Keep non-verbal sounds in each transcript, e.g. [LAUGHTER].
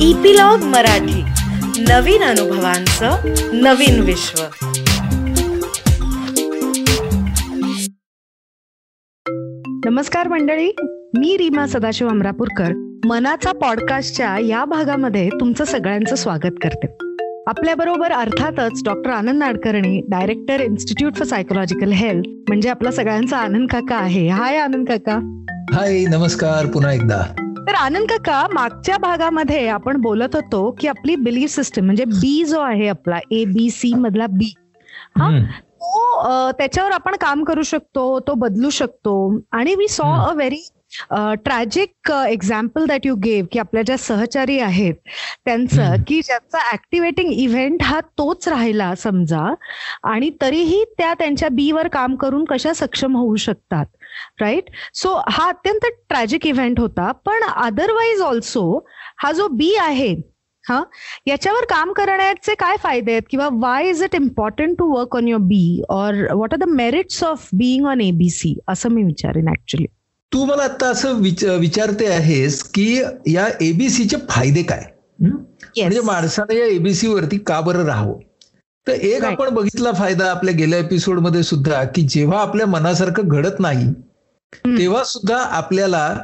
Epilogue Marathi. नवीन अनुभवांचं नवीन विश्व. नमस्कार मंडळी मी रीमा सदाशिव अमरापूरकर. मनाचा पॉडकास्टच्या या भागामध्ये तुमचं सगळ्यांचं स्वागत करते. आपल्या बरोबर अर्थातच doctor Anand Nadkarni director institute for psychological health म्हणजे आपला सगळ्यांचा आनंद काका आहे. हाय आनंद काका. हाय नमस्कार पुन्हा एकदा. तर आनंद काका मागच्या भागामध्ये आपण बोलत होतो की आपली बिलीफ सिस्टम म्हणजे बी जो आहे आपला ए बी सी मधला बी हा तो त्याच्यावर आपण काम करू शकतो तो बदलू शकतो. आणि we saw a very tragic example that you gave की आपल्या ज्या सहचारी आहेत त्यांचं. की ज्याचा ऍक्टिवेटिंग इव्हेंट हा तोच राहिला समजा. आणि तरीही त्या त्यांच्या बी वर काम करून कशा सक्षम होऊ शकतात? राईट सो हा अत्यंत ट्रॅजिक इव्हेंट होता. पण अदरवाईज ऑल्सो हा जो बी आहे हा याच्यावर काम करण्याचे काय फायदे आहेत? किंवा why is it important to work on your B और what are the merits of being on ABC असं मी विचारेन ऍक्च्युली तू मला आता असं विच- विचारते आहेस की या एबीसीचे फायदे काय? म्हणजे माणसानं या एबीसी वरती का बरं राहावं? तर एक. आपण बघितला फायदा आपल्या गेल्या एपिसोडमध्ये सुद्धा की जेव्हा आपल्या मनासारखं घडत नाही तेव्हा सुद्धा आपल्याला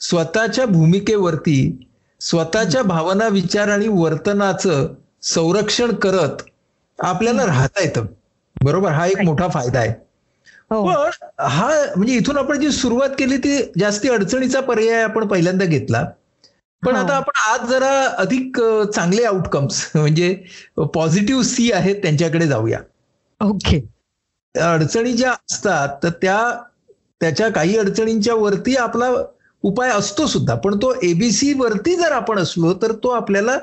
स्वतःच्या भूमिकेवरती स्वतःच्या भावना विचार आणि वर्तनाचं संरक्षण करत आपल्याला राहता येतं. बरोबर? हा एक. मोठा फायदा आहे. हो. पण हा म्हणजे इथून आपण जी सुरुवात केली ती जास्ती अडचणीचा पर्याय आपण पहिल्यांदा घेतला. पण. आता आपण आज जरा अधिक चांगले आउटकम्स म्हणजे पॉझिटिव्ह सी आहेत त्यांच्याकडे जाऊया. ओके. अडचणी ज्या असतात तर त्या त्याच्या काही अडचणींच्या वरती आपला उपाय असतो सुद्धा. पण तो एबीसी वरती जर आपण असलो तर तो आपल्याला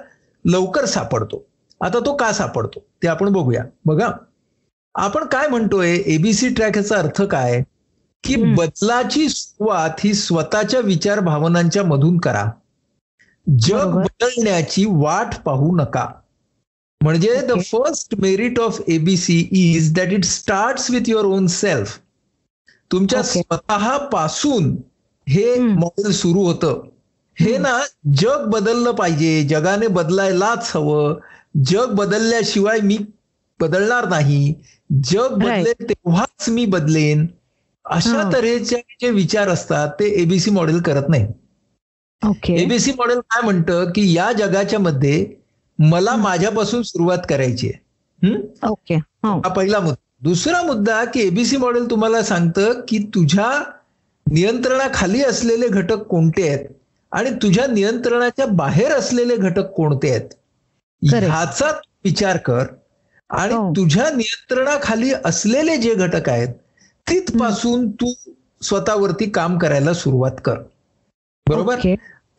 लवकर सापडतो. आता तो का सापडतो? ते आपण बघूया. बघा. आपण काय म्हणतोय? एबीसी ट्रॅक याचा अर्थ काय? की. बदलाची सुरुवात ही स्वतःच्या विचार भावनांच्या मधून करा. जग. बदलण्याची वाट पाहू नका म्हणजे the. First merit of ABC is that it start with your own self तुमच्या. स्वतःपासून हे. मॉडेल सुरू होतं हे ना जग बदललं पाहिजे जगाने बदलायलाच हवं जग बदलल्याशिवाय मी बदलणार नाही जग बदलेल तेव्हाच मी बदलेन अशा. तऱ्हेचे जे विचार असतात ते एबीसी मॉडेल करत नाही ओके एबीसी मॉडेल काय म्हणतं की या जगाच्या मध्ये मला माझ्यापासून सुरुवात करायची आहे? ओके हो. हा पहिला मुद्दा. दुसरा मुद्दा की एबीसी मॉडेल तुम्हाला सांगतं की तुझ्या नियंत्रणाखाली असलेले घटक कोणते आहेत आणि तुझ्या नियंत्रणाच्या बाहेर असलेले घटक कोणते आहेत. ह्याचा विचार कर आणि हो. तुझ्या नियंत्रणाखाली असलेले जे घटक आहेत तिथपासून तू स्वतःवरती काम करायला सुरुवात कर. बरोबर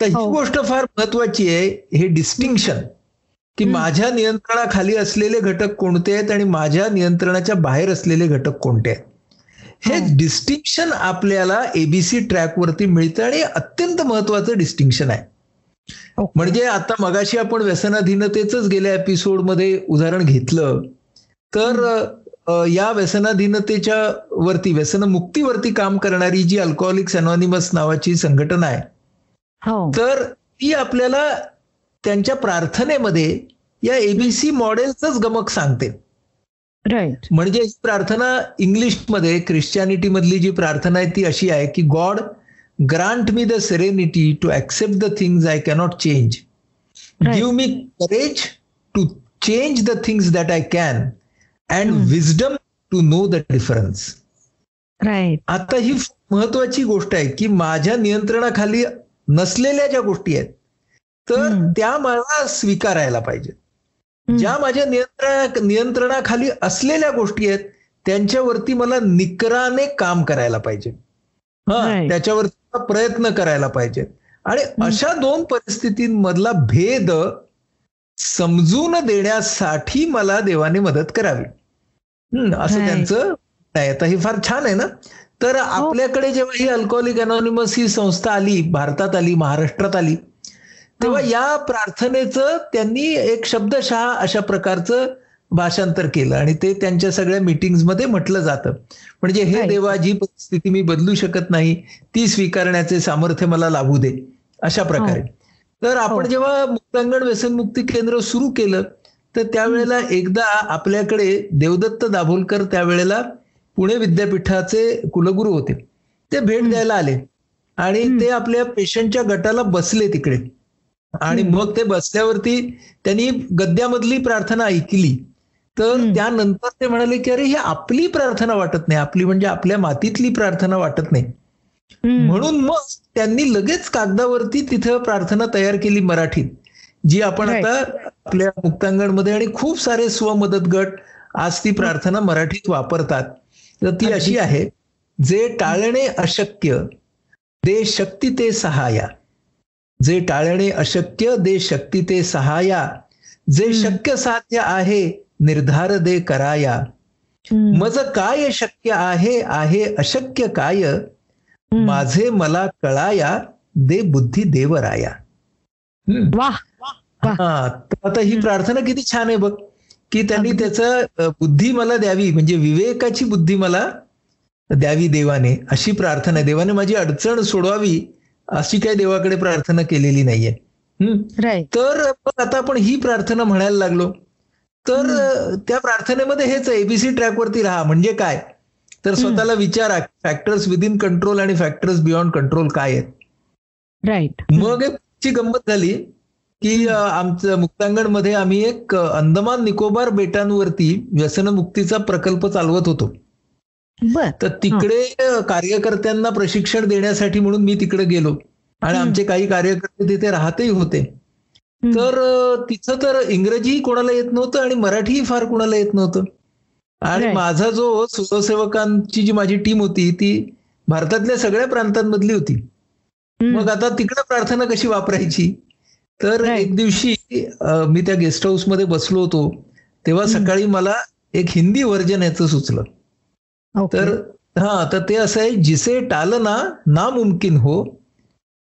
तर ही हो. गोष्ट फार महत्वाची आहे हे डिस्टिंक्शन की. माझ्या नियंत्रणाखाली असलेले घटक कोणते आहेत आणि माझ्या नियंत्रणाच्या बाहेर असलेले घटक कोणते आहेत हे हो. डिस्टिंक्शन आपल्याला एबीसी ट्रॅक वरती मिळतं आणि अत्यंत महत्वाचं डिस्टिंक्शन आहे. म्हणजे आता मगाशी आपण व्यसनाधीनतेच गेल्या एपिसोडमध्ये उदाहरण घेतलं तर या व्यसनाधीनतेच्या वरती व्यसनमुक्तीवरती काम करणारी जी अल्कोहोलिक्स अनॉनिमस नावाची संघटना आहे हो तर ती आपल्याला त्यांच्या प्रार्थनेमध्ये या एबीसी मॉडेलच गमक सांगते. राईट म्हणजे ही प्रार्थना इंग्लिशमध्ये ख्रिश्चॅनिटी मधली जी प्रार्थना आहे ती अशी आहे की God grant me the serenity to accept the things I cannot change give me courage to change the things that I can and. Wisdom to know the difference right आता ही महत्वाची गोष्ट आहे की माझ्या नियंत्रणाखाली नसलेल्या ज्या गोष्टी आहेत तर. त्या मला स्वीकारायला पाहिजेत ज्या माझ्या नियंत्रणा नियंत्रणाखाली असलेल्या गोष्टी आहेत त्यांच्यावरती मला निकराने काम करायला पाहिजे. हा. त्याच्यावरती मला प्रयत्न करायला पाहिजेत आणि अशा दोन परिस्थितींमधला भेद समजून देण्यासाठी मला देवाने मदत करावी. असं. त्यांचं आता हे फार छान आहे ना? तर आपल्याकडे जेव्हा ही अल्कोहोलिक अनॉनिमस ही संस्था आली भारतात आली महाराष्ट्रात आली तेव्हा. या प्रार्थनेचं त्यांनी एक शब्दशः अशा प्रकारचं भाषांतर केलं आणि ते त्यांच्या सगळ्या मीटिंग्समध्ये म्हटलं जातं म्हणजे हे. देवा जी परिस्थिती मी बदलू शकत नाही ती स्वीकारण्याचे सामर्थ्य मला लाभू दे अशा प्रकारे तर आपण हो. जेव्हा मुक्तांगण व्यसनमुक्ती केंद्र सुरू केलं तर त्यावेळेला एकदा आपल्याकडे देवदत्त दाभोलकर त्यावेळेला पुणे विद्यापीठाचे कुलगुरू होते ते भेट. द्यायला आले आणि. ते आपल्या पेशंटच्या गटाला बसले तिकडे आणि. मग ते बसल्यावरती त्यांनी गद्यामधली प्रार्थना ऐकली तर. त्यानंतर ते म्हणाले की अरे ही आपली प्रार्थना वाटत नाही आपली म्हणजे आपल्या मातीतली प्रार्थना वाटत नाही. म्हणून मग त्यांनी लगेच कागदावरती तिथं प्रार्थना तयार केली मराठीत जी आपण. आता आपल्या मुक्तांगणमध्ये आणि खूप सारे स्वमदत गट आज ती प्रार्थना मराठीत वापरतात तर ती अशी आहे जे टाळणे अशक्य दे शक्ती ते सहाया जे टाळणे अशक्य दे शक्ती ते सहाया जे. शक्य साध्य आहे निर्धार दे कराया. मज काय शक्य आहे आहे अशक्य काय. माझे मला कळाया दे बुद्धी देवराया हा आता ही. प्रार्थना किती छान आहे बघ की त्यांनी. त्याचं बुद्धी मला द्यावी म्हणजे विवेकाची बुद्धी मला द्यावी देवाने अशी प्रार्थना. देवाने माझी अडचण सोडवावी अशी काही देवाकडे प्रार्थना केलेली नाहीये. तर आता आपण ही प्रार्थना म्हणायला लागलो. तर त्या प्रार्थनेमध्ये हेच एबीसी ट्रॅकवरती राहा म्हणजे काय? तर स्वतःला विचारा फॅक्टर्स विदिन कंट्रोल आणि फॅक्टर्स बियॉन्ड कंट्रोल काय आहेत? राईट. मग ची गंमत झाली. की आमचं मुक्तांगणमध्ये आम्ही एक अंदमान निकोबार बेटांवरती व्यसनमुक्तीचा प्रकल्प चालवत होतो तर तिकडे कार्यकर्त्यांना प्रशिक्षण देण्यासाठी म्हणून मी तिकडे गेलो आणि. आमचे काही कार्यकर्ते तिथे राहतही होते. तर तिथं तर इंग्रजीही कोणाला येत नव्हतं आणि मराठीही फार कोणाला येत नव्हतं आणि. माझा जो स्वयंसेवकांची जी माझी टीम होती ती भारतातल्या सगळ्या प्रांतांमधली होती. मग आता तिकडे प्रार्थना कशी वापरायची तर. एक दिवशी मी त्या गेस्ट हाऊसमध्ये बसलो होतो तेव्हा. सकाळी मला एक हिंदी व्हर्जन याचं सुचलं. तर हा तर ते असं आहे जिसे टालना नामुमकिन हो.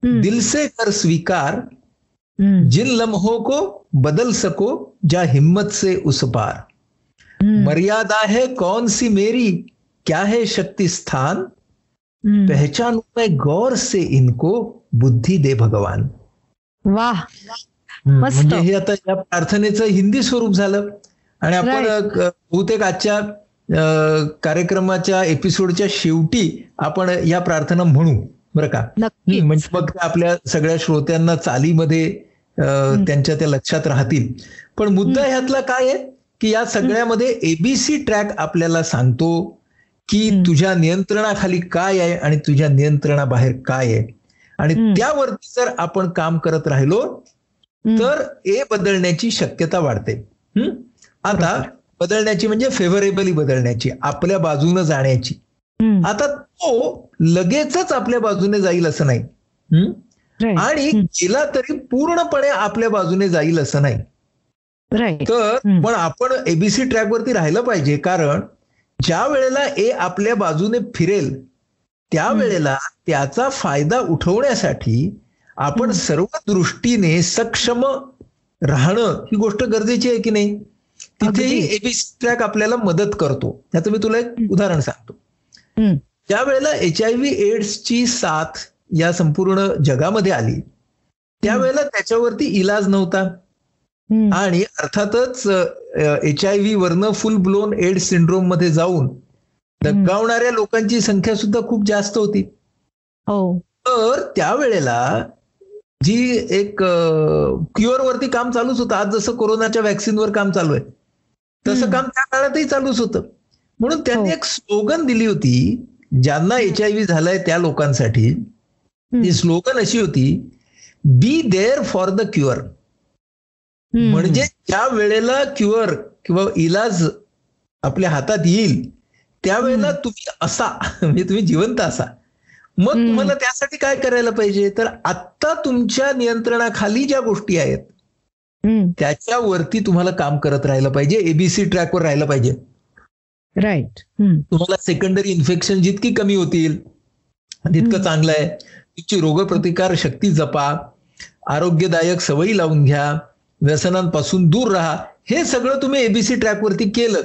दिल से कर स्वीकार. जिन लम्हों को बदल सको जा हिम्मत से उस पार. मर्यादा है कौन सी मेरी क्या है शक्ति स्थान. पहचानू मैं गौर से इनको बुद्धी दे भगवान वा. मस्त. म्हणजे हे आता या प्रार्थनेचं हिंदी स्वरूप झालं आणि आपण बहुतेक आजच्या कार्यक्रमाच्या एपिसोडच्या शेवटी आपण या प्रार्थना म्हणू बरं का? म्हणजे मग आपल्या सगळ्या श्रोत्यांना चालीमध्ये त्यांच्या त्या लक्षात राहतील. पण मुद्दा ह्यातला काय आहे की या सगळ्यामध्ये एबीसी ट्रॅक आपल्याला सांगतो की. तुझ्या नियंत्रणाखाली काय आहे आणि तुझ्या नियंत्रणाबाहेर काय आहे? आणि. त्यावरती जर आपण काम करत राहिलो. तर ए बदलण्याची शक्यता वाढते? आता. बदलण्याची म्हणजे फेव्हरेबली बदलण्याची आपल्या बाजूने जाण्याची. आता तो लगेचच आपल्या बाजूने जाईल असं नाही. आणि. गेला तरी पूर्णपणे आपल्या बाजूने जाईल असं नाही. तर. पण आपण एबीसी ट्रॅकवरती राहिलं पाहिजे कारण ज्या वेळेला ए आपल्या बाजूने फिरेल त्या हम्म. वेळेला त्याचा फायदा उठवण्यासाठी आपण. सर्व दृष्टीने सक्षम राहणं ही गोष्ट गरजेची आहे की नाही तिथेही अगदी. एबीसी ट्रॅक आपल्याला मदत करतो त्याचं मी तुला एक. उदाहरण सांगतो. ज्या वेळेला एच आय व्ही एड्सची साथ या संपूर्ण जगामध्ये आली त्यावेळेला त्याच्यावरती इलाज नव्हता. आणि अर्थातच एच आय व्ही वरनं फुल ब्लोन एड्स सिंड्रोममध्ये जाऊन दगावणाऱ्या लोकांची संख्या सुद्धा खूप जास्त होती हो तर त्यावेळेला जी एक क्युअर वरती काम चालूच होतं आज जसं कोरोनाच्या व्हॅक्सिनवर काम चालू आहे तसं. काम त्या काळातही चालूच होतं म्हणून त्यांनी हो. एक स्लोगन दिली होती ज्यांना एच आय व्ही झालाय त्या लोकांसाठी. ती स्लोगन अशी होती be there for the cure. म्हणजे ज्या वेळेला क्युअर किंवा इलाज आपल्या हातात येईल त्यावेळेला. तुम्ही असा म्हणजे तुम्ही जिवंत असा मग. तुम्हाला त्यासाठी काय करायला पाहिजे तर आत्ता तुमच्या नियंत्रणाखाली ज्या गोष्टी आहेत. त्याच्यावरती तुम्हाला काम करत राहिलं पाहिजे एबीसी ट्रॅकवर राहिलं पाहिजे राईट. तुम्हाला सेकंडरी इन्फेक्शन जितकी कमी होतील तितकं. चांगलं आहे तुमची रोगप्रतिकार शक्ती जपा आरोग्यदायक सवयी लावून घ्या व्यसनांपासून दूर राहा हे सगळं तुम्ही एबीसी ट्रॅकवरती केलं.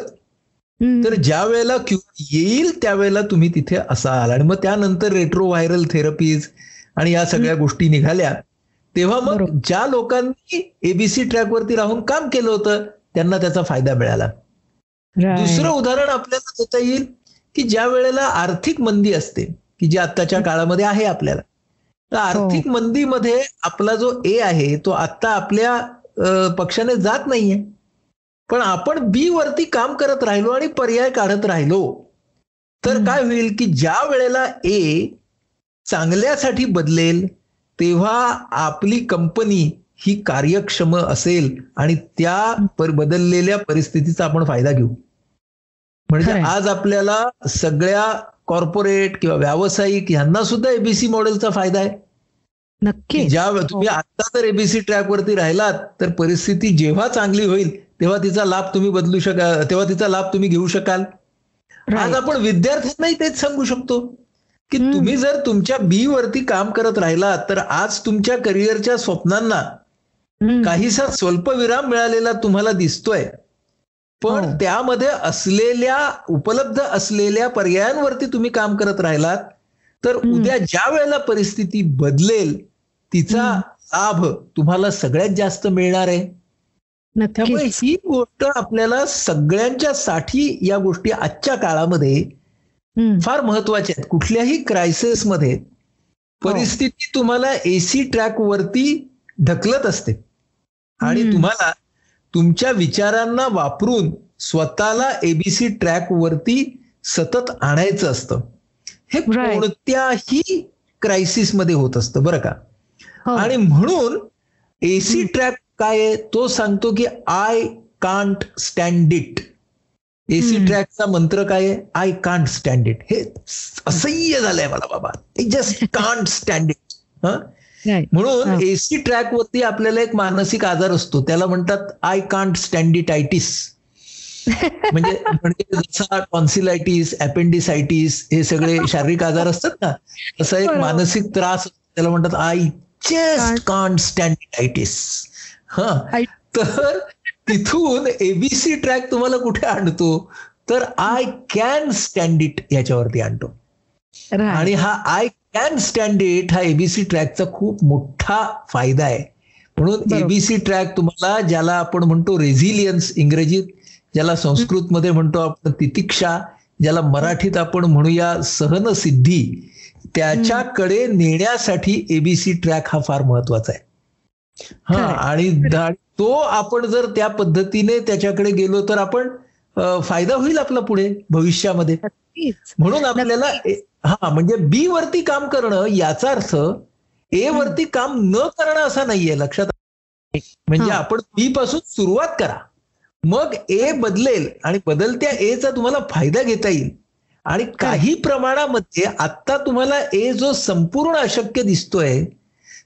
तर ज्या वेळेला क्यू येईल त्यावेळेला तुम्ही तिथे असाल. आणि मग त्यानंतर रेट्रो व्हायरल थेरपीज आणि या सगळ्या गोष्टी निघाल्या. तेव्हा मग. ज्या लोकांनी एबीसी ट्रॅकवरती राहून काम केलं होतं त्यांना त्याचा फायदा मिळाला. दुसरं उदाहरण आपल्याला देता येईल की ज्या वेळेला आर्थिक मंदी असते की जी आत्ताच्या काळामध्ये आहे आपल्याला तर आर्थिक मंदीमध्ये आपला जो ए आहे तो आत्ता आपल्या पक्षाने जात नाहीये. पण आपण बी वरती काम करत राहिलो आणि पर्याय काढत राहिलो तर. काय होईल की ज्या वेळेला ए चांगल्यासाठी बदलेल तेव्हा आपली कंपनी ही कार्यक्षम असेल आणि त्या पर- बदललेल्या परिस्थितीचा आपण फायदा घेऊ म्हणजे. आज आपल्याला सगळ्या कॉर्पोरेट किंवा व्यावसायिक यांना सुद्धा एबीसी मॉडेलचा फायदा आहे नक्की ज्या तुम्ही आता जर एबीसी ट्रॅकवरती राहिलात तर परिस्थिती जेव्हा चांगली होईल तेव्हा तिचा लाभ तुम्ही बदलू शकाल तेव्हा तिचा लाभ तुम्ही घेऊ शकाल आज. आपण विद्यार्थ्यांनाही तेच सांगू शकतो की. तुम्ही जर तुमच्या बी वरती काम करत राहिलात तर आज तुमच्या करिअरच्या स्वप्नांना. काहीसा स्वल्पविराम मिळालेला तुम्हाला दिसतोय पण हो. त्यामध्ये असलेल्या उपलब्ध असलेल्या पर्यायांवरती तुम्ही काम करत राहिलात तर. उद्या ज्या वेळेला परिस्थिती बदलेल तिचा. लाभ तुम्हाला सगळ्यात जास्त मिळणार आहे त्यामुळे ही गोष्ट आपल्याला सगळ्यांच्या साठी या गोष्टी आजच्या काळामध्ये. फार महत्त्वाच्या आहेत कुठल्याही क्रायसिसमध्ये हो. परिस्थिती तुम्हाला एसी ट्रॅक वरती ढकलत असते आणि. तुम्हाला तुमच्या विचारांना वापरून स्वतःला एबीसी ट्रॅक वरती सतत आणायचं असतं हे. कोणत्याही क्रायसिसमध्ये होत असतं बरं का हो. आणि म्हणून एसी ट्रॅक काय आहे तो सांगतो की I can't stand it AC. ट्रॅकचा मंत्र काय आहे आय कांट स्टँड इट हे असह्य झालंय मला बाबा जस्ट कांट स्टँड इट. म्हणून. एसी ट्रॅक वरती आपल्याला एक मानसिक आजार असतो त्याला म्हणतात I can't stand it itis म्हणजे म्हणजे जसा टॉन्सिलायटिस अपेंडिसायटिस हे सगळे शारीरिक आजार असतात ना तसा एक. मानसिक त्रास असतो. त्याला म्हणतात I just. Can't stand it itis हा. तर तिथून एबीसी ट्रॅक तुम्हाला कुठे आणतो? तर आय कॅन स्टँड इट याच्यावरती आणतो. आणि हा आय कॅन स्टँड इट हा एबीसी ट्रॅकचा खूप मोठा फायदा आहे. म्हणून. एबीसी ट्रॅक तुम्हाला ज्याला आपण म्हणतो रेझिलियन्स इंग्रजीत ज्याला संस्कृत मध्ये म्हणतो आपण तितिक्षा ज्याला मराठीत आपण म्हणूया सहनसिद्धी त्याच्याकडे नेण्यासाठी एबीसी ट्रॅक हा फार महत्त्वाचा आहे. हा. आणि तो आपण जर त्या पद्धतीने त्याच्याकडे गेलो तर आपण फायदा होईल आपला पुढे भविष्यामध्ये. म्हणून आपल्याला हा म्हणजे बी वरती काम करणं याचा अर्थ ए वरती काम न करणं असा नाहीये लक्षात? म्हणजे. आपण बी पासून सुरुवात करा मग ए बदलेल आणि बदलत्या एचा तुम्हाला फायदा घेता येईल आणि काही प्रमाणामध्ये आता तुम्हाला ए जो संपूर्ण अशक्य दिसतोय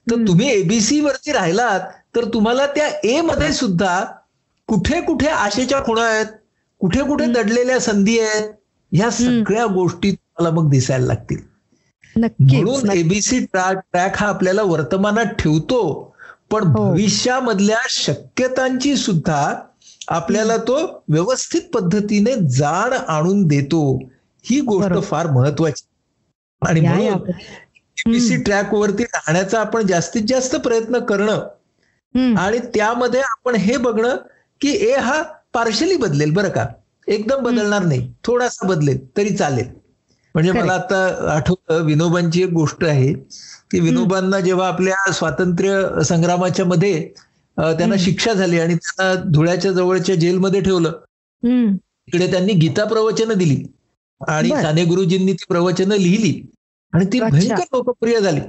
तर. तुम्ही एबीसी वरती राहिलात तर तुम्हाला त्या ए मध्ये सुद्धा कुठे कुठे आशेच्या खुणा आहेत कुठे कुठे. दडलेल्या संधी आहेत ह्या सगळ्या गोष्टी तुम्हाला मग दिसायला लागतील म्हणून. एबीसी ट्रॅक ट्रॅक हा आपल्याला वर्तमानात ठेवतो पण हो. भविष्यामधल्या शक्यतांची सुद्धा आपल्याला तो व्यवस्थित पद्धतीने जाण आणून देतो ही गोष्ट. फार महत्वाची आणि. म्हणून हम्म. ट्रॅक वरती राहण्याचा आपण जास्तीत जास्त प्रयत्न करणं. आणि त्यामध्ये आपण हे बघणं की ए हा पार्शली बदलेल बरं का एकदम बदलणार नाही थोडासा बदलेल तरी चालेल म्हणजे. मला आता आठवतं विनोबांची एक गोष्ट आहे की विनोबांना जेव्हा आपल्या स्वातंत्र्य संग्रामाच्या मध्ये त्यांना. शिक्षा झाली आणि त्यांना धुळ्याच्या जवळच्या जेलमध्ये ठेवलं. तिकडे त्यांनी गीता प्रवचनं दिली आणि. साने गुरुजींनी ती प्रवचनं लिहिली आणि ती. भयंकर लोकप्रिय झाली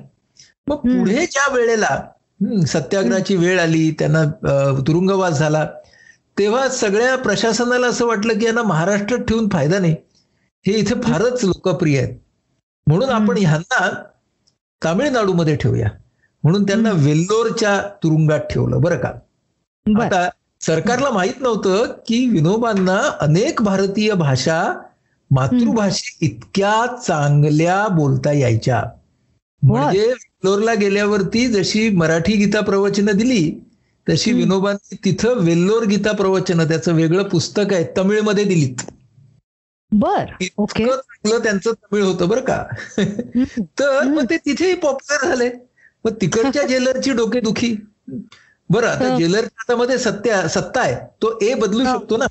मग. पुढे ज्या वेळेला सत्याग्रहाची वेळ आली त्यांना तुरुंगवास झाला तेव्हा सगळ्या प्रशासनाला असं वाटलं की यांना महाराष्ट्रात ठेवून फायदा नाही हे इथे फारच लोकप्रिय आहेत म्हणून. आपण ह्यांना तामिळनाडूमध्ये ठेवूया म्हणून त्यांना. वेल्लोरच्या तुरुंगात ठेवलं बरं का आता सरकारला माहीत नव्हतं की विनोबांना अनेक भारतीय भाषा मातृभाषे इतक्या चांगल्या बोलता यायच्या. म्हणजे वेल्लोरला गेल्यावरती जशी मराठी गीता प्रवचनं दिली तशी. विनोबांनी तिथं वेल्लोर गीता प्रवचनं त्याचं वेगळं पुस्तक आहे तमिळमध्ये दिलीत. बर ओके. चांगलं त्यांचं तमिळ होतं बरं का. [LAUGHS] तर मग ते तिथेही पॉप्युलर झाले. मग तिकडच्या [LAUGHS] जेलरची डोकेदुखी. बरं आता हो. जेलरच्या हातामध्ये सत्य सत्ता आहे तो ए बदलू हो. शकतो ना.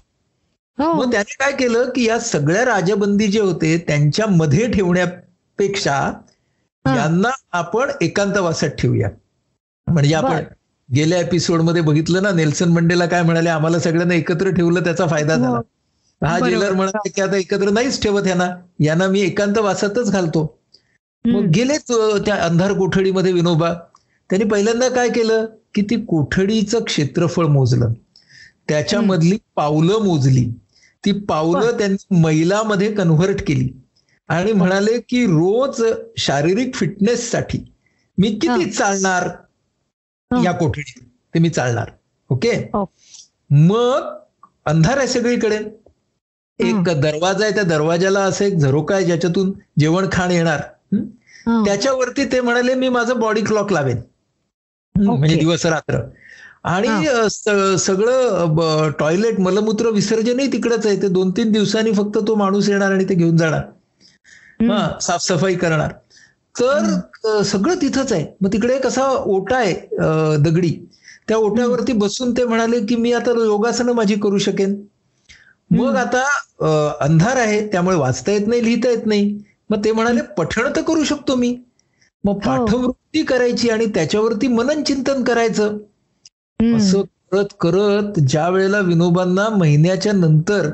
मग त्याने काय केलं की या सगळ्या राजबंदी जे होते त्यांच्या मध्ये ठेवण्यापेक्षा हा. यांना आपण एकांतवासात ठेवूया म्हणजे आपण. गेल्या एपिसोडमध्ये बघितलं ना नेल्सन मंडेला काय म्हणाले आम्हाला सगळ्यांना एकत्र ठेवलं त्याचा फायदा हो. झाला हा. जेलर म्हणाले की आता एकत्र नाहीच ठेवत यांना यांना मी एकांतवासातच घालतो मग. गेलेच त्या अंधार कोठडीमध्ये विनोबा त्यांनी पहिल्यांदा काय केलं की ती कोठडीचं क्षेत्रफळ मोजलं त्याच्यामधली पावलं मोजली ती पावलं त्यांनी मैलामध्ये कन्व्हर्ट केली. आणि म्हणाले की रोज शारीरिक फिटनेससाठी मी किती. चालणार. या कोठडीत. ते मी चालणार. ओके? हो. मग अंधार आहे सगळीकडे. एक दरवाजा आहे त्या दरवाजाला असं एक झरोका आहे ज्याच्यातून जेवण खाण येणार. त्याच्यावरती ते म्हणाले मी माझं बॉडी क्लॉक लावेन. म्हणजे दिवस रात्र आणि हा. सगळं टॉयलेट मलमूत्र विसर्जनही तिकडच आहे. ते दोन तीन दिवसांनी फक्त तो माणूस येणार आणि ते घेऊन जाणार. हा. साफसफाई करणार. तर सगळं तिथंच आहे. मग तिकडे एक असा ओटा आहे दगडी. त्या ओट्यावरती बसून ते म्हणाले की मी आता योगासनं माझी करू शकेन. मग. आता अंधार आहे. त्यामुळे वाचता येत नाही लिहिता येत नाही. मग ते म्हणाले पठण तर करू शकतो मी. मग पाठवृत्ती करायची आणि त्याच्यावरती मनन चिंतन करायचं. असं करत करत ज्या वेळेला विनोबांना महिन्याच्या नंतर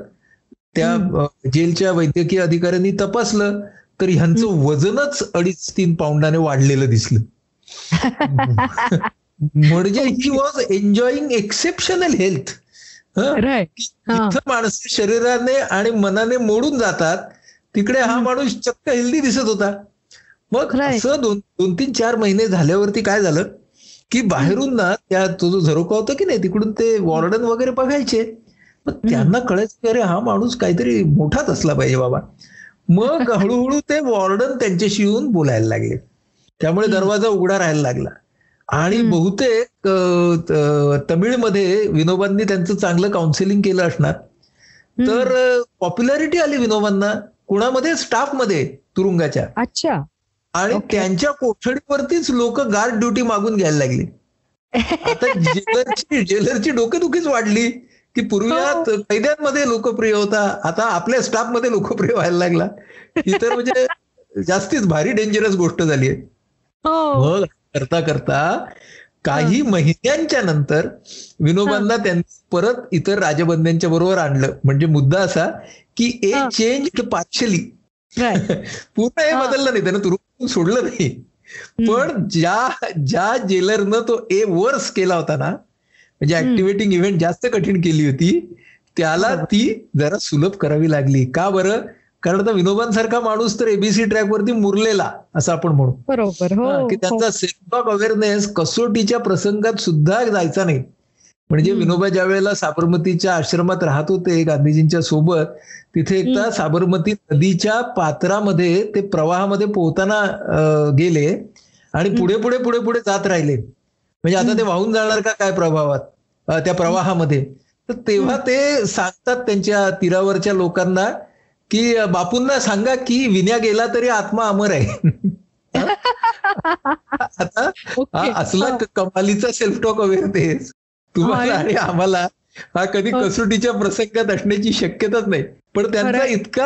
त्या जेलच्या वैद्यकीय अधिकाऱ्यांनी तपासलं तर ह्यांचं वजनच अडीच तीन पाऊंडाने वाढलेलं दिसलं. [LAUGHS] म्हणजे he was enjoying exceptional health. इथं माणसं शरीराने आणि मनाने मोडून जातात तिकडे हा माणूस चक्क हेल्दी दिसत होता. मग. असं दोन दोन तीन चार महिने झाल्यावरती काय झालं? की बाहेरून ना त्या तो जो झरोका होता की नाही तिकडून ते वॉर्डन वगैरे बघायचे. मग त्यांना कळायचं की अरे हा माणूस काहीतरी मोठाच असला पाहिजे बाबा. मग [LAUGHS] हळूहळू ते वॉर्डन त्यांच्याशी येऊन बोलायला लागले. त्यामुळे दरवाजा उघडा राहायला लागला. आणि. बहुतेक तमिळमध्ये विनोबांनी त्यांचं चांगलं काउन्सिलिंग केलं असणार. तर पॉप्युलॅरिटी आली विनोबांना कुणामध्ये? स्टाफमध्ये तुरुंगाच्या. अच्छा. आणि. त्यांच्या कोठडीवरतीच लोक गार्ड ड्युटी मागून घ्यायला लागली. आता [LAUGHS] जेलरची जेलरची डोकेदुखीच वाढली. की पूर्वीत कैद्यांमध्ये लोकप्रिय होता. आता आपल्या स्टाफमध्ये लोकप्रिय व्हायला लागला. ही तर म्हणजे जास्तीच भारी डेंजरस गोष्ट झाली आहे हो. मग करता करता काही महिन्यांच्या नंतर विनोबांना त्यांनी परत इतर राजबंद्यांच्या बरोबर आणलं. म्हणजे मुद्दा असा की ए हा. Change partially. पूर्ण हे हा. बदललं नाही. त्यानं तुरुंगातून सोडलं नाही. पण ज्या ज्या जेलरनं तो ए वर्स केला होता ना म्हणजे. ऍक्टिव्हेटिंग इव्हेंट जास्त कठीण केली होती त्याला. ती जरा सुलभ करावी लागली. का बरं? कारण आता विनोबांसारखा माणूस तर एबीसी ट्रॅकवरती मुरलेला असं आपण म्हणू. बरोबर. हा, की. त्यांचा सेल्फ ऑफ अवेअरनेस कसोटीच्या प्रसंगात सुद्धा जायचा नाही. म्हणजे. विनोबा ज्या वेळेला साबरमतीच्या आश्रमात राहत होते गांधीजींच्या सोबत तिथे एकदा. साबरमती नदीच्या पात्रामध्ये ते प्रवाहामध्ये पोहताना गेले आणि पुढे पुढे पुढे पुढे जात राहिले. म्हणजे आता ते वाहून जाणार का काय प्रभावात? त्या प्रवाहामध्ये. तर तेव्हा ते सांगतात त्यांच्या तीरावरच्या लोकांना की बापूंना सांगा की विण्या गेला तरी आत्मा अमर आहे. [LAUGHS] आता [LAUGHS] असला कमालीचा सेल्फ टॉक अवेअरनेस. तुम्हाला. आणि आम्हाला हा कधी हो. कसोटीच्या प्रसंगात असण्याची शक्यताच नाही पण त्यांचा. इतका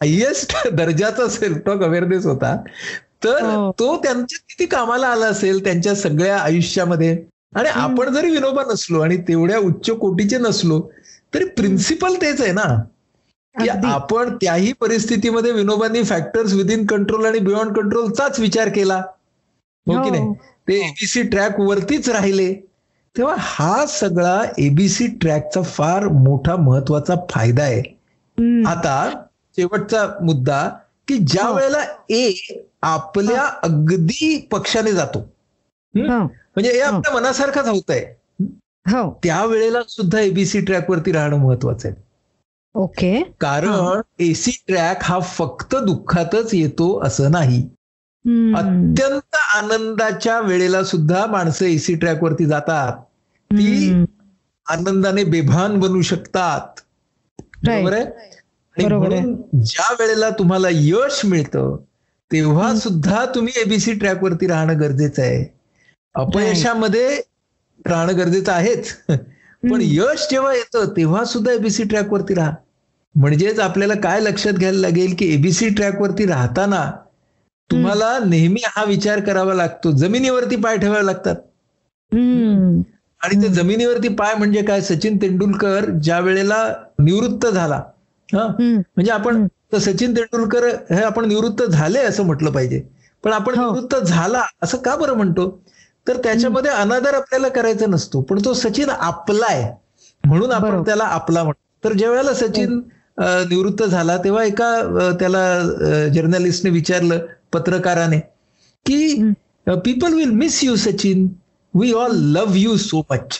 हायएस्ट दर्जाचा सेल्फ टॉक अवेअरनेस होता तर हो. तो त्यांच्या किती कामाला आला असेल त्यांच्या सगळ्या आयुष्यामध्ये आणि आपण जरी विनोबा नसलो आणि तेवढ्या उच्च कोटीचे नसलो तरी प्रिन्सिपल तेच आहे ना की. आपण त्याही परिस्थितीमध्ये विनोबांनी फॅक्टर्स विदिन कंट्रोल आणि बियॉन्ड कंट्रोलचाच विचार केला हो की हो. नाही ते एबीसी ट्रॅक वरतीच राहिले तेव्हा हा सगळा एबीसी ट्रॅकचा फार मोठा महत्त्वाचा फायदा आहे. आता शेवटचा मुद्दा की ज्या हो. वेळेला ए आपल्या अगदी पक्षाने जातो. हो. म्हणजे हे आपल्या मनासारखाच होत आहे. हो. त्यावेळेला सुद्धा एबीसी ट्रॅक वरती राहणं महत्वाचं आहे. ओके. कारण एसी ट्रॅक हा फक्त दुःखातच येतो असं नाही. अत्यंत आनंदाच्या वेळेला सुद्धा माणसं एसी ट्रॅक वरती जातात. ती. आनंदाने बेभान बनू शकतात. बरोबर आहे? आणि. म्हणून ज्या वेळेला तुम्हाला यश मिळतं तेव्हा. सुद्धा तुम्ही एबीसी ट्रॅक वरती राहणं गरजेचं आहे. अपयशामध्ये राहणं गरजेचं आहेच. [LAUGHS] पण यश जेव्हा येतं तेव्हा सुद्धा एबीसी ट्रॅकवरती राहा. म्हणजेच आपल्याला काय लक्षात घ्यायला लागेल की एबीसी ट्रॅकवरती राहताना तुम्हाला नेहमी हा विचार करावा लागतो. जमिनीवरती पाय ठेवावे लागतात. आणि ते जमिनीवरती पाय म्हणजे काय? सचिन तेंडुलकर ज्या वेळेला निवृत्त झाला हा? म्हणजे आपण सचिन तेंडुलकर हे आपण निवृत्त झाले असं म्हटलं पाहिजे. पण आपण हो. निवृत्त झाला असं का बरं म्हणतो? तर त्याच्यामध्ये अनादर आपल्याला करायचा नसतो. पण तो सचिन आपलाय. म्हणून आपण. त्याला आपला म्हणतो तर ज्या वेळेला सचिन अं, निवृत्त झाला तेव्हा एका त्याला जर्नलिस्टने विचारलं पत्रकाराने की people will miss you Sachin. We all love you so much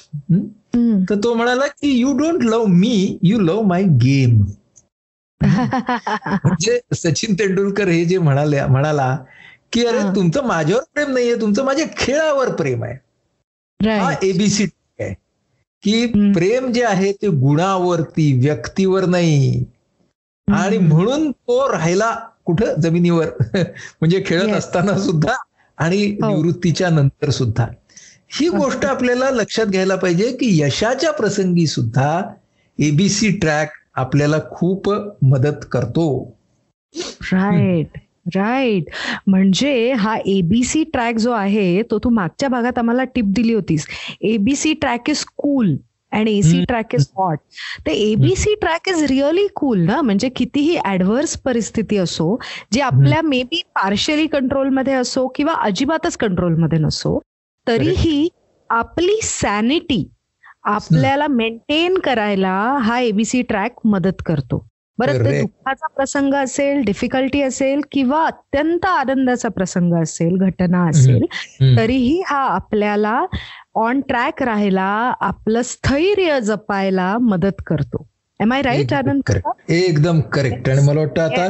तर तो म्हणाला की you don't love me you love my game म्हणजे सचिन तेंडुलकर हे जे म्हणाले म्हणाला की अरे. तुमचं माझ्यावर प्रेम नाहीये तुमचं माझ्या खेळावर प्रेम आहे. हा एबीसी आहे. की. प्रेम जे आहे ते गुणावरती व्यक्तीवर नाही. आणि म्हणून तो राहिला कुठं? जमिनीवर. [LAUGHS] म्हणजे खेळत. असताना सुद्धा आणि हो. निवृत्तीच्या नंतर सुद्धा. ही गोष्ट आपल्याला लक्षात घ्यायला पाहिजे की यशाच्या प्रसंगी सुद्धा एबीसी ट्रॅक आपल्याला खूप मदत करतो. राईट राईट म्हणजे हा एबीसी ट्रॅक जो आहे तो तू मागच्या भागात आम्हाला टिप दिली होतीस. ABC track is cool and AC. Track is hot तर ABC track is really cool ना? म्हणजे कितीही ऍडव्हर्स परिस्थिती असो जी आपल्या मे बी पार्शियली कंट्रोलमध्ये असो किंवा अजिबातच कंट्रोलमध्ये नसो तरीही आपली सॅनिटी आपल्याला मेंटेन करायला हा एबीसी ट्रॅक मदत करतो. बरं ते. दुःखाचा प्रसंग असेल डिफिकल्टी असेल किंवा अत्यंत आनंदाचा प्रसंग असेल घटना असेल. तरीही हा आपल्याला ऑन ट्रॅक राहायला आपलं स्थैर्य जपायला मदत करतो. Am I right Anand. एकदम करेक्ट आणि मला वाटतं आता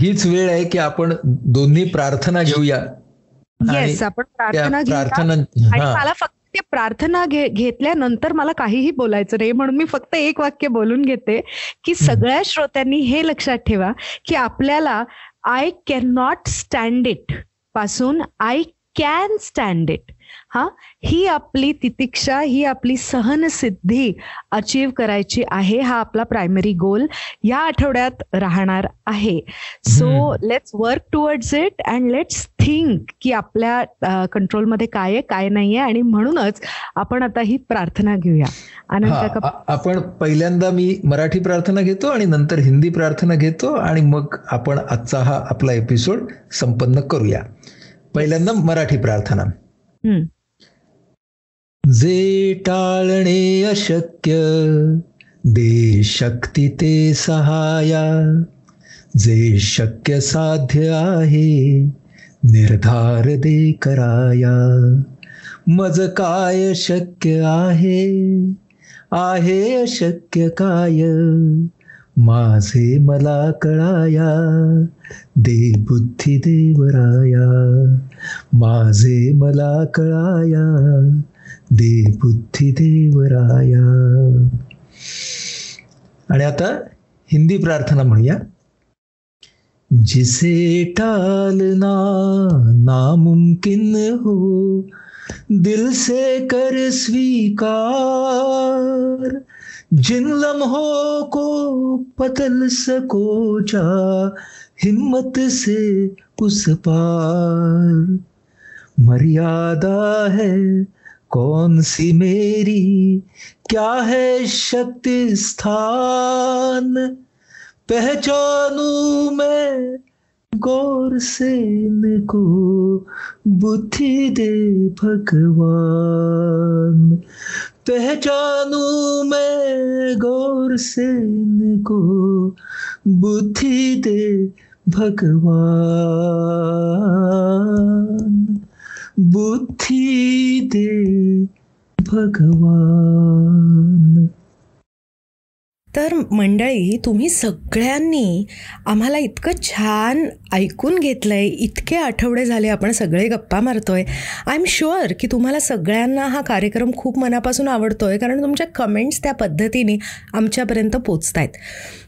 हीच वेळ आहे की आपण दोन्ही प्रार्थना घेऊया. येस आपण प्रार्थना घेऊया. मला फक्त ते प्रार्थना घे घेतल्यानंतर मला काहीही बोलायचं नाही. म्हणून मी फक्त एक वाक्य बोलून घेते की सगळ्या श्रोत्यांनी हे लक्षात ठेवा की आपल्याला आय कॅन नॉट स्टँड इटपासून आय कॅन स्टँड इट हा? ही आपली तितिक्षा ही आपली सहनसिद्धी अचीव करायची आहे हा आपला प्रायमरी गोल या आठवड्यात राहणार आहे. So. Let's work towards it and let's think की आपल्या कंट्रोलमध्ये काय आहे काय नाहीये आणि म्हणूनच आपण आता ही प्रार्थना घेऊया. आनंद आपण पहिल्यांदा मी मराठी प्रार्थना घेतो आणि नंतर हिंदी प्रार्थना घेतो आणि मग आपण आजचा हा आपला एपिसोड संपन्न करूया. पहिल्यांदा मराठी प्रार्थना. जे टाळणे अशक्य दे शक्ती ते सहाया. जे शक्य साध्य आहे निर्धार दे कराया. मज काय शक्य आहे? आहे अशक्य काय? माझे मला कळाया दे बुद्धी देवराया. माझे मला कळाया दे बुद्धी देवराया. आणि आता हिंदी प्रार्थना म्हणूया. जिसे टालना नामुमकिन हो दिल से कर स्वीकार. जिन लम्हों को पतल सको जा हिम्मत से उस पार मर्यादा है कौन सी मेरी? क्या है शक्ति स्थान पहचानू मैं गौर से इनको बुद्धि दे भगवान। पहचानू मैं गौर से इनको बुद्धि दे भगवान। बुद्धि दे भगवान. तर मंडळी तुम्ही सगळ्यांनी आम्हाला इतकं छान ऐकून घेतलं आहे इतके आठवडे झाले आपण सगळे गप्पा मारतोय. आय एम शुअर की तुम्हाला सगळ्यांना हा कार्यक्रम खूप मनापासून आवडतो आहे कारण तुमच्या कमेंट्स त्या पद्धतीने आमच्यापर्यंत पोचत आहेत